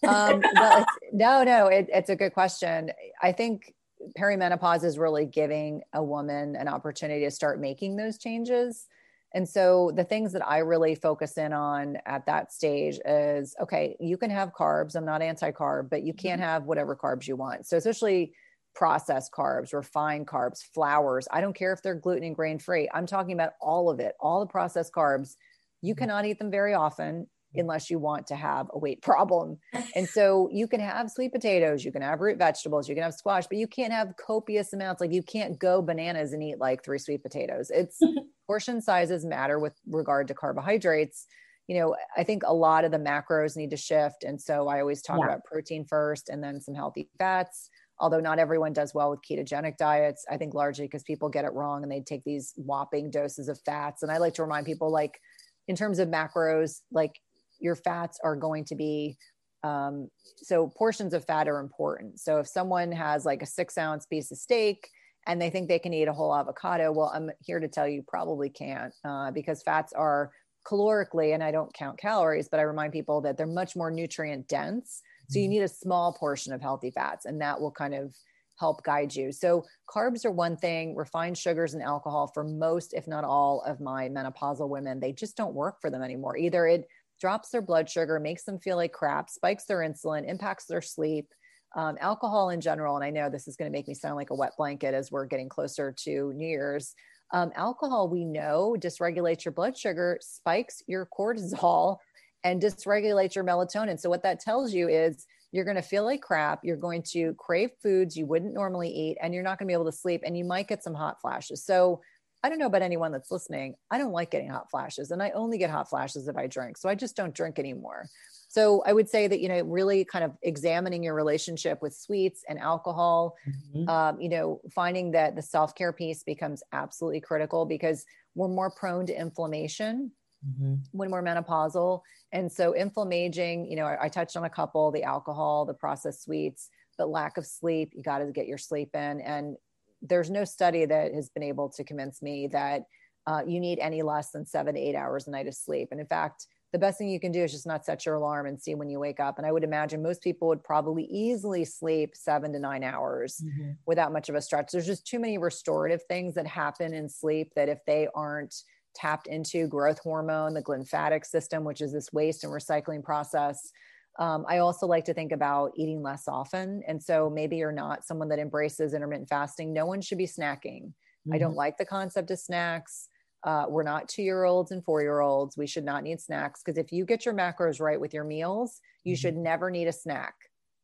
um, well, no, no, it, it's a good question. I think perimenopause is really giving a woman an opportunity to start making those changes. And so the things that I really focus in on at that stage is okay, you can have carbs. I'm not anti carb, but you can't mm-hmm. have whatever carbs you want. So, especially processed carbs, refined carbs, flours. I don't care if they're gluten and grain free. I'm talking about all of it, all the processed carbs. You mm-hmm. cannot eat them very often Mm-hmm. unless you want to have a weight problem. And so you can have sweet potatoes, you can have root vegetables, you can have squash, but you can't have copious amounts. Like you can't go bananas and eat like three sweet potatoes. It's portion sizes matter with regard to carbohydrates. You know, I think a lot of the macros need to shift. And so I always talk yeah. about protein first and then some healthy fats. Although not everyone does well with ketogenic diets, I think largely because people get it wrong and they take these whopping doses of fats. And I like to remind people, like, in terms of macros, like your fats are going to be um, so portions of fat are important. So if someone has like a six ounce piece of steak and they think they can eat a whole avocado, well, I'm here to tell you probably can't uh, because fats are calorically, and I don't count calories, but I remind people that they're much more nutrient dense. So you mm-hmm. need a small portion of healthy fats, and that will kind of help guide you. So carbs are one thing, refined sugars and alcohol for most, if not all, of my menopausal women, they just don't work for them anymore. Either it drops their blood sugar, makes them feel like crap, spikes their insulin, impacts their sleep. Um, alcohol in general, and I know this is going to make me sound like a wet blanket as we're getting closer to New Year's. Um, alcohol, we know, dysregulates your blood sugar, spikes your cortisol, and dysregulates your melatonin. So, what that tells you is you're going to feel like crap. You're going to crave foods you wouldn't normally eat, and you're not going to be able to sleep, and you might get some hot flashes. So, I don't know about anyone that's listening. I don't like getting hot flashes and I only get hot flashes if I drink. So I just don't drink anymore. So I would say that, you know, really kind of examining your relationship with sweets and alcohol, mm-hmm. um, you know, finding that the self care piece becomes absolutely critical because we're more prone to inflammation mm-hmm. when we're menopausal. And so inflammaging, you know, I, I touched on a couple the alcohol, the processed sweets, but lack of sleep, you got to get your sleep in. And there's no study that has been able to convince me that uh, you need any less than seven to eight hours a night of sleep. And in fact, the best thing you can do is just not set your alarm and see when you wake up. And I would imagine most people would probably easily sleep seven to nine hours mm-hmm. without much of a stretch. There's just too many restorative things that happen in sleep that if they aren't tapped into growth hormone, the glymphatic system, which is this waste and recycling process, um, I also like to think about eating less often. And so maybe you're not someone that embraces intermittent fasting. No one should be snacking. Mm-hmm. I don't mm-hmm. like the concept of snacks. Uh, we're not two year olds and four year olds. We should not need snacks because if you get your macros right with your meals, you mm-hmm. should never need a snack.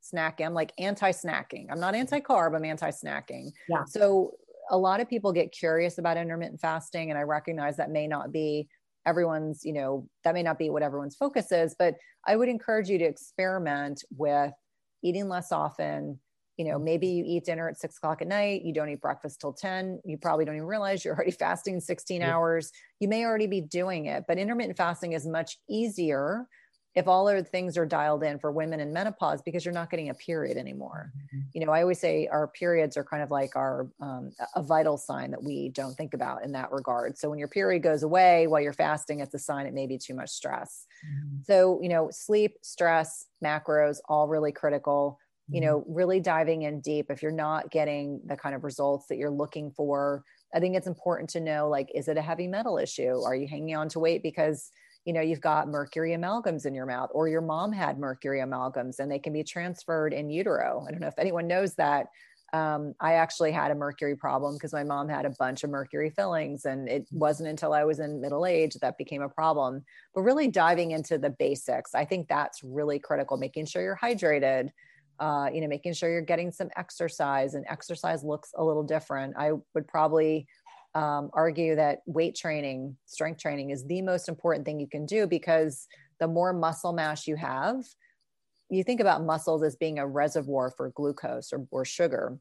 Snacking, I'm like anti snacking. I'm not anti carb, I'm anti snacking. Yeah. So a lot of people get curious about intermittent fasting, and I recognize that may not be everyone's you know that may not be what everyone's focus is but i would encourage you to experiment with eating less often you know maybe you eat dinner at six o'clock at night you don't eat breakfast till 10 you probably don't even realize you're already fasting 16 yeah. hours you may already be doing it but intermittent fasting is much easier if all other things are dialed in for women in menopause because you're not getting a period anymore mm-hmm. you know i always say our periods are kind of like our um, a vital sign that we don't think about in that regard so when your period goes away while you're fasting it's a sign it may be too much stress mm-hmm. so you know sleep stress macros all really critical mm-hmm. you know really diving in deep if you're not getting the kind of results that you're looking for i think it's important to know like is it a heavy metal issue are you hanging on to weight because you know you've got mercury amalgams in your mouth or your mom had mercury amalgams and they can be transferred in utero. I don't know if anyone knows that. Um, i actually had a mercury problem because my mom had a bunch of mercury fillings and it wasn't until i was in middle age that became a problem. But really diving into the basics i think that's really critical making sure you're hydrated uh, you know making sure you're getting some exercise and exercise looks a little different. I would probably um, argue that weight training, strength training is the most important thing you can do because the more muscle mass you have, you think about muscles as being a reservoir for glucose or, or sugar.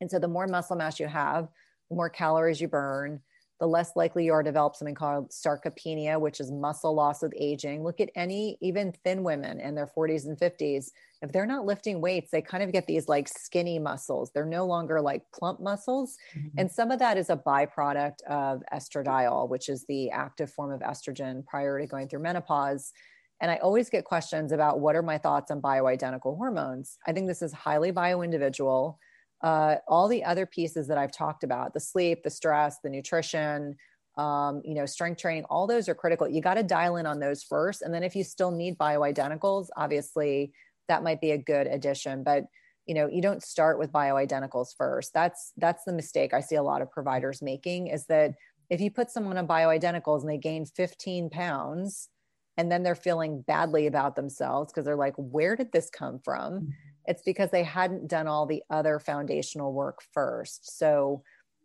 And so the more muscle mass you have, the more calories you burn, the less likely you are to develop something called sarcopenia, which is muscle loss with aging. Look at any, even thin women in their 40s and 50s. If they're not lifting weights, they kind of get these like skinny muscles. They're no longer like plump muscles. Mm-hmm. And some of that is a byproduct of estradiol, which is the active form of estrogen prior to going through menopause. And I always get questions about what are my thoughts on bioidentical hormones. I think this is highly bio individual uh, all the other pieces that I've talked about the sleep, the stress, the nutrition, um, you know, strength training, all those are critical. You got to dial in on those first. And then if you still need bioidenticals, obviously that might be a good addition. But you know, you don't start with bioidenticals first. That's that's the mistake I see a lot of providers making is that if you put someone on bioidenticals and they gain 15 pounds and then they're feeling badly about themselves because they're like, where did this come from? It's because they hadn't done all the other foundational work first. So,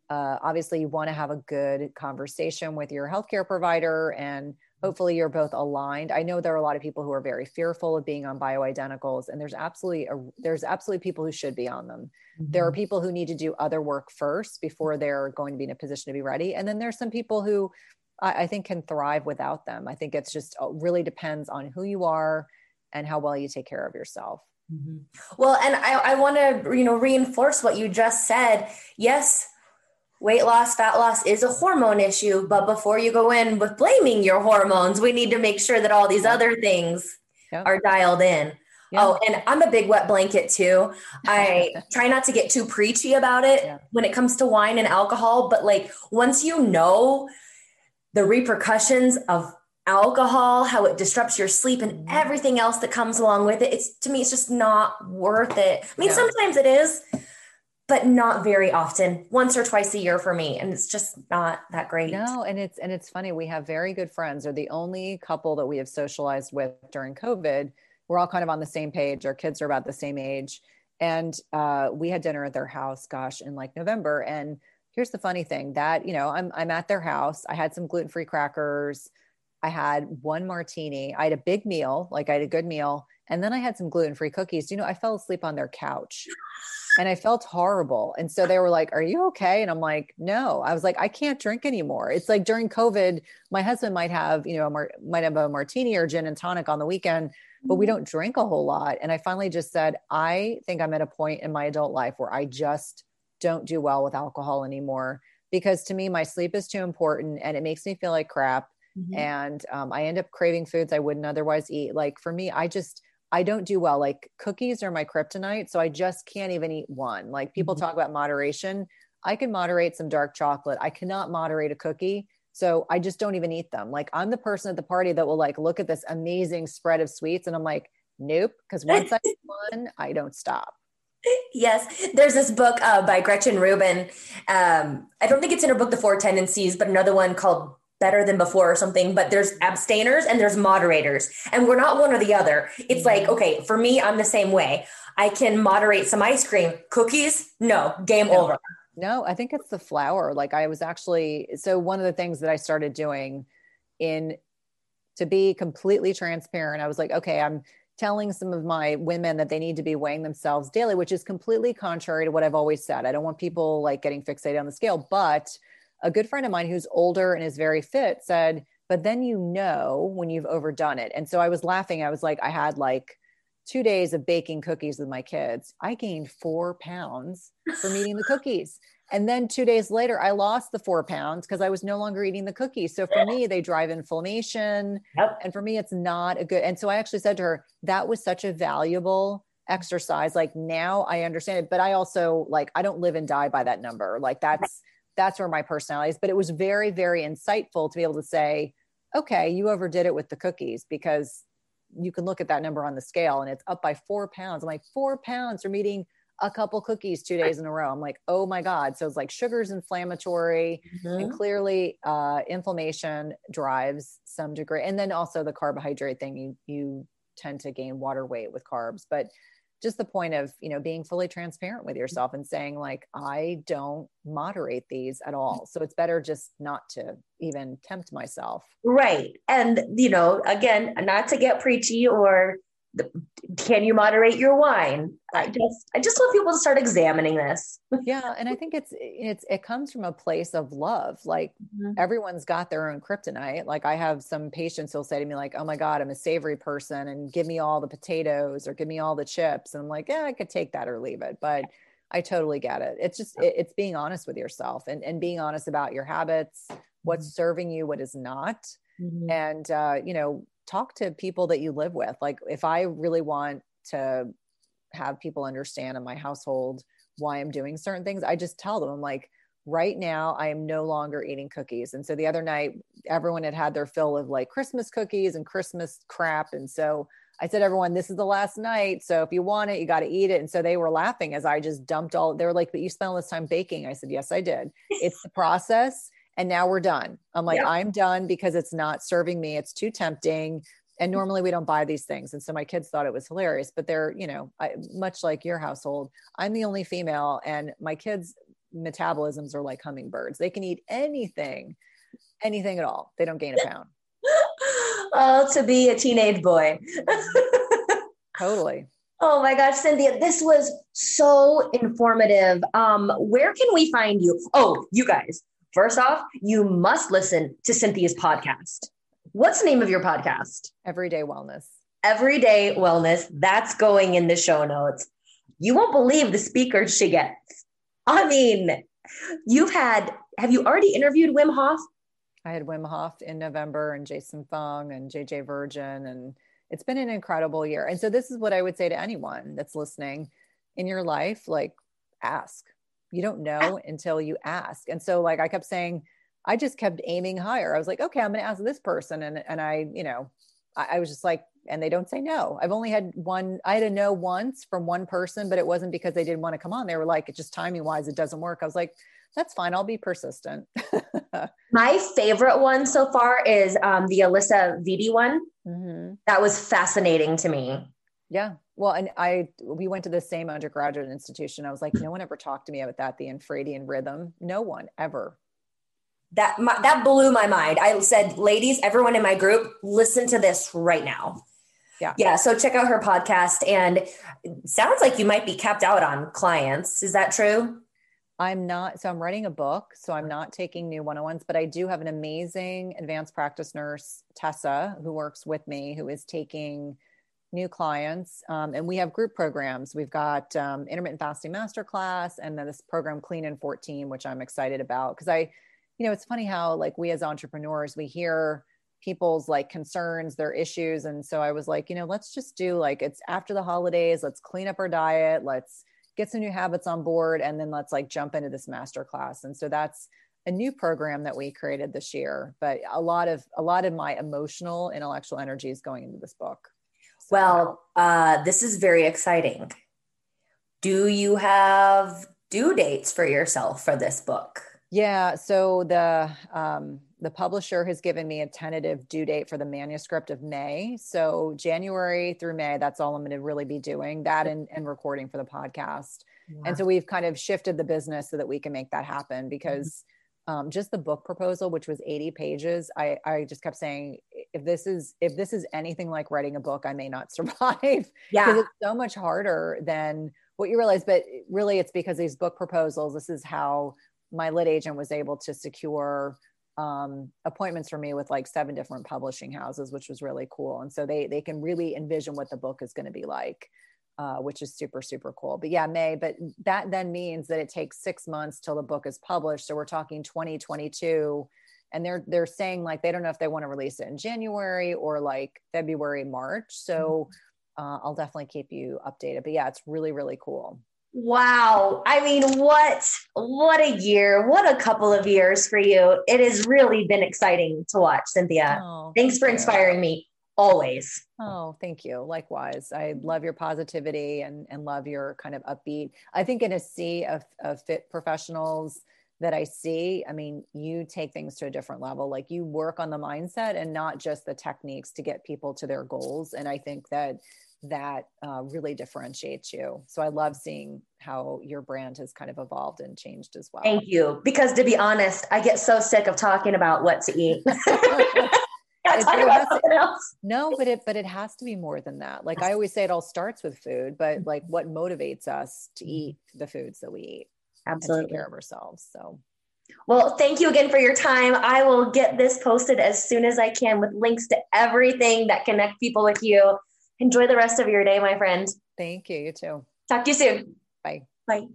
uh, obviously, you want to have a good conversation with your healthcare provider, and hopefully, you're both aligned. I know there are a lot of people who are very fearful of being on bioidenticals, and there's absolutely a, there's absolutely people who should be on them. Mm-hmm. There are mm-hmm. people who need to do other work first before they're going to be in a position to be ready, and then there's some people who I, I think can thrive without them. I think it's just uh, really depends on who you are and how well you take care of yourself.
Mm-hmm. Well, and I, I want to, you know, reinforce what you just said. Yes, weight loss, fat loss is a hormone issue, but before you go in with blaming your hormones, we need to make sure that all these other things yep. are dialed in. Oh, and I'm a big wet blanket too. I try not to get too preachy about it yeah. when it comes to wine and alcohol, but like once you know the repercussions of alcohol, how it disrupts your sleep, and mm-hmm. everything else that comes along with it. It's to me, it's just not worth it. I mean, yeah. sometimes it is, but not very often. Once or twice a year for me, and it's just not that great.
No, and it's and it's funny. We have very good friends. They're the only couple that we have socialized with during COVID. We're all kind of on the same page. Our kids are about the same age, and uh, we had dinner at their house. Gosh, in like November, and here's the funny thing that you know I'm I'm at their house. I had some gluten free crackers I had one martini. I had a big meal, like I had a good meal. And then I had some gluten free cookies. You know, I fell asleep on their couch and I felt horrible. And so they were like, Are you okay? And I'm like, No. I was like, I can't drink anymore. It's like during COVID, my husband might have, you know, a mar- might have a martini or gin and tonic on the weekend, but we mm-hmm. don't drink a whole lot. And I finally just said, I think I'm at a point in my adult life where I just don't do well with alcohol anymore because to me, my sleep is too important and it makes me feel like crap mm-hmm. and um, I end up craving foods I wouldn't otherwise eat. Like for me, I just I don't do well. Like cookies are my kryptonite, so I just can't even eat one. Like people mm-hmm. talk about moderation. I can moderate some dark chocolate. I cannot moderate a cookie. So I just don't even eat them. Like I'm the person at the party that will like look at this amazing spread of sweets and I'm like, nope, because once I one, I don't stop.
Yes, there's this book uh, by Gretchen Rubin. Um, I don't think it's in her book, The Four Tendencies, but another one called better than before or something, but there's abstainers and there's moderators. And we're not one or the other. It's like, mm-hmm. okay, for me, I'm the same way. I can moderate some ice cream. Cookies, no, game
no.
over.
No, I think it's the flour. Like I was actually, so one of the things that I started doing in to be completely transparent, I was like, okay, I'm telling some of my women that they need to be weighing themselves daily, which is completely contrary to what I've always said. I don't want people like getting fixated on the scale, but a good friend of mine who's older and is very fit said, but then you know when you've overdone it. And so I was laughing. I was like, I had like two days of baking cookies with my kids. I gained four pounds from eating the cookies. And then two days later, I lost the four pounds because I was no longer eating the cookies. So for me, they drive inflammation. Yep. And for me, it's not a good. And so I actually said to her, that was such a valuable exercise. Like now I understand it, but I also like, I don't live and die by that number. Like that's, that's where my personality is. But it was very, very insightful to be able to say, okay, you overdid it with the cookies because you can look at that number on the scale and it's up by four pounds. I'm like, four pounds from eating a couple cookies two days in a row. I'm like, oh my God. So it's like sugar's inflammatory mm-hmm. and clearly uh, inflammation drives some degree. And then also the carbohydrate thing, you, you tend to gain water weight with carbs. But just the point of you know being fully transparent with mm-hmm. yourself and saying like i don't moderate these at all. So it's better just not to even tempt myself.
Right. And you know again not to get preachy or can you moderate your wine i just i just want people to start examining this
yeah and i think it's it's it comes from a place of love like mm-hmm. everyone's got their own kryptonite like i have some patients who'll say to me like oh my god i'm a savory person and give me all the potatoes or give me all the chips and i'm like yeah i could take that or leave it but i totally get it it's just it, it's being honest with yourself and and being honest about your habits what's mm-hmm. serving you what is not mm-hmm. and uh you know talk to people that you live with. Like if I really want to have people understand in my household why I'm doing certain things, I just tell them I'm like, right now I am no longer eating cookies. And so the other night, everyone had had their fill of like Christmas cookies and Christmas crap. And so I said, everyone, this is the last night. So if you want it, you got to eat it. And so they were laughing as I just dumped all, they were like, but you spent all this time baking. I said, yes, I did. It's the process and now we're done. I'm like, yeah. I'm done because it's not serving me. It's too tempting. And normally we don't buy these things. And so my kids thought it was hilarious, but they're, you know, I, much like your household, I'm the only female and my kids' metabolisms are like hummingbirds. They can eat anything, anything at all. They don't gain a pound.
oh, to be a teenage boy.
totally.
Oh my gosh, Cynthia, this was so informative. Um, where can we find you? Oh, you guys, First off, you must listen to Cynthia's podcast. What's the name of your podcast?
Everyday Wellness.
Everyday Wellness. That's going in the show notes. You won't believe the speakers she gets. I mean, you've had, have you already interviewed Wim Hof?
I had Wim Hof in November and Jason Fung and JJ Virgin. And it's been an incredible year. And so, this is what I would say to anyone that's listening in your life like, ask you don't know until you ask. And so like I kept saying, I just kept aiming higher. I was like, okay, I'm going to ask this person. And, and I, you know, I, I, was just like, and they don't say no. I've only had one, I had a no once from one person, but it wasn't because they didn't want to come on. They were like, it just timing wise, it doesn't work. I was like, that's fine. I'll be persistent.
My favorite one so far is um, the Alisa Vitti one. Mm-hmm. That was fascinating to me.
Yeah. Well, and I we went to the same undergraduate institution. I was like, no one ever talked to me about that, the infradian rhythm. No one ever.
That my, that blew my mind. I said, ladies, everyone in my group, listen to this right now. Yeah. Yeah. So check out her podcast. And sounds like you might be capped out on clients. Is that true?
I'm not. So I'm writing a book. So I'm not taking new one on ones, but I do have an amazing advanced practice nurse, Tessa, who works with me, who is taking new clients um, and we have group programs. We've got um, intermittent fasting masterclass and then this program clean in 14 which i'm excited about. Because i you know it's funny how like we as entrepreneurs we hear people's like concerns their issues. And so i was like you know let's just do like it's after the holidays. Let's clean up our diet. Let's get some new habits on board and then let's like jump into this masterclass. And so that's a new program that we created this year but a lot of a lot of my emotional intellectual energy is going into this book
well, uh, this is very exciting. Do you have due dates for yourself for this book?
Yeah. So the um, the publisher has given me a tentative due date for the manuscript of May. So January through May, that's all I'm going to really be doing that and, and recording for the podcast. Yeah. And so we've kind of shifted the business so that we can make that happen because. Mm-hmm um, just the book proposal, which was 80 pages, I, I just kept saying, if this is if this is anything like writing a book, I may not survive. Yeah, because it's so much harder than what you realize. But really, it's because these book proposals. This is how my lit agent was able to secure um, appointments for me with like seven different publishing houses, which was really cool. And so they they can really envision what the book is going to be like, uh, which is super super cool. But yeah, May. But that then means that it takes six months till the book is published. So we're talking 2022, and they're they're saying like they don't know if they want to release it in January or like February March. So mm-hmm. uh, I'll definitely keep you updated. But yeah, it's really really cool.
Wow. I mean, what what a year. What a couple of years for you. It has really been exciting to watch, Cynthia. Oh, Thanks for inspiring me always.
Oh, thank you. Likewise. I love your positivity and and love your kind of upbeat. I think in a sea of, of fit professionals that I see, I mean, you take things to a different level. Like you work on the mindset and not just the techniques to get people to their goals. And I think that that uh, really differentiates you. So I love seeing how your brand has kind of evolved and changed as well.
Thank you. Because to be honest, I get so sick of talking about what to eat.
no, but it but it has to be more than that. Like I always say, it all starts with food, but like what motivates us to eat the foods that we eat,
absolutely
take care of ourselves. So
well, thank you again for your time. I will get this posted as soon as I can with links to everything that connect people with you. Enjoy the rest of your day, my friend.
Thank you. You too.
Talk to you soon.
Bye.
Bye.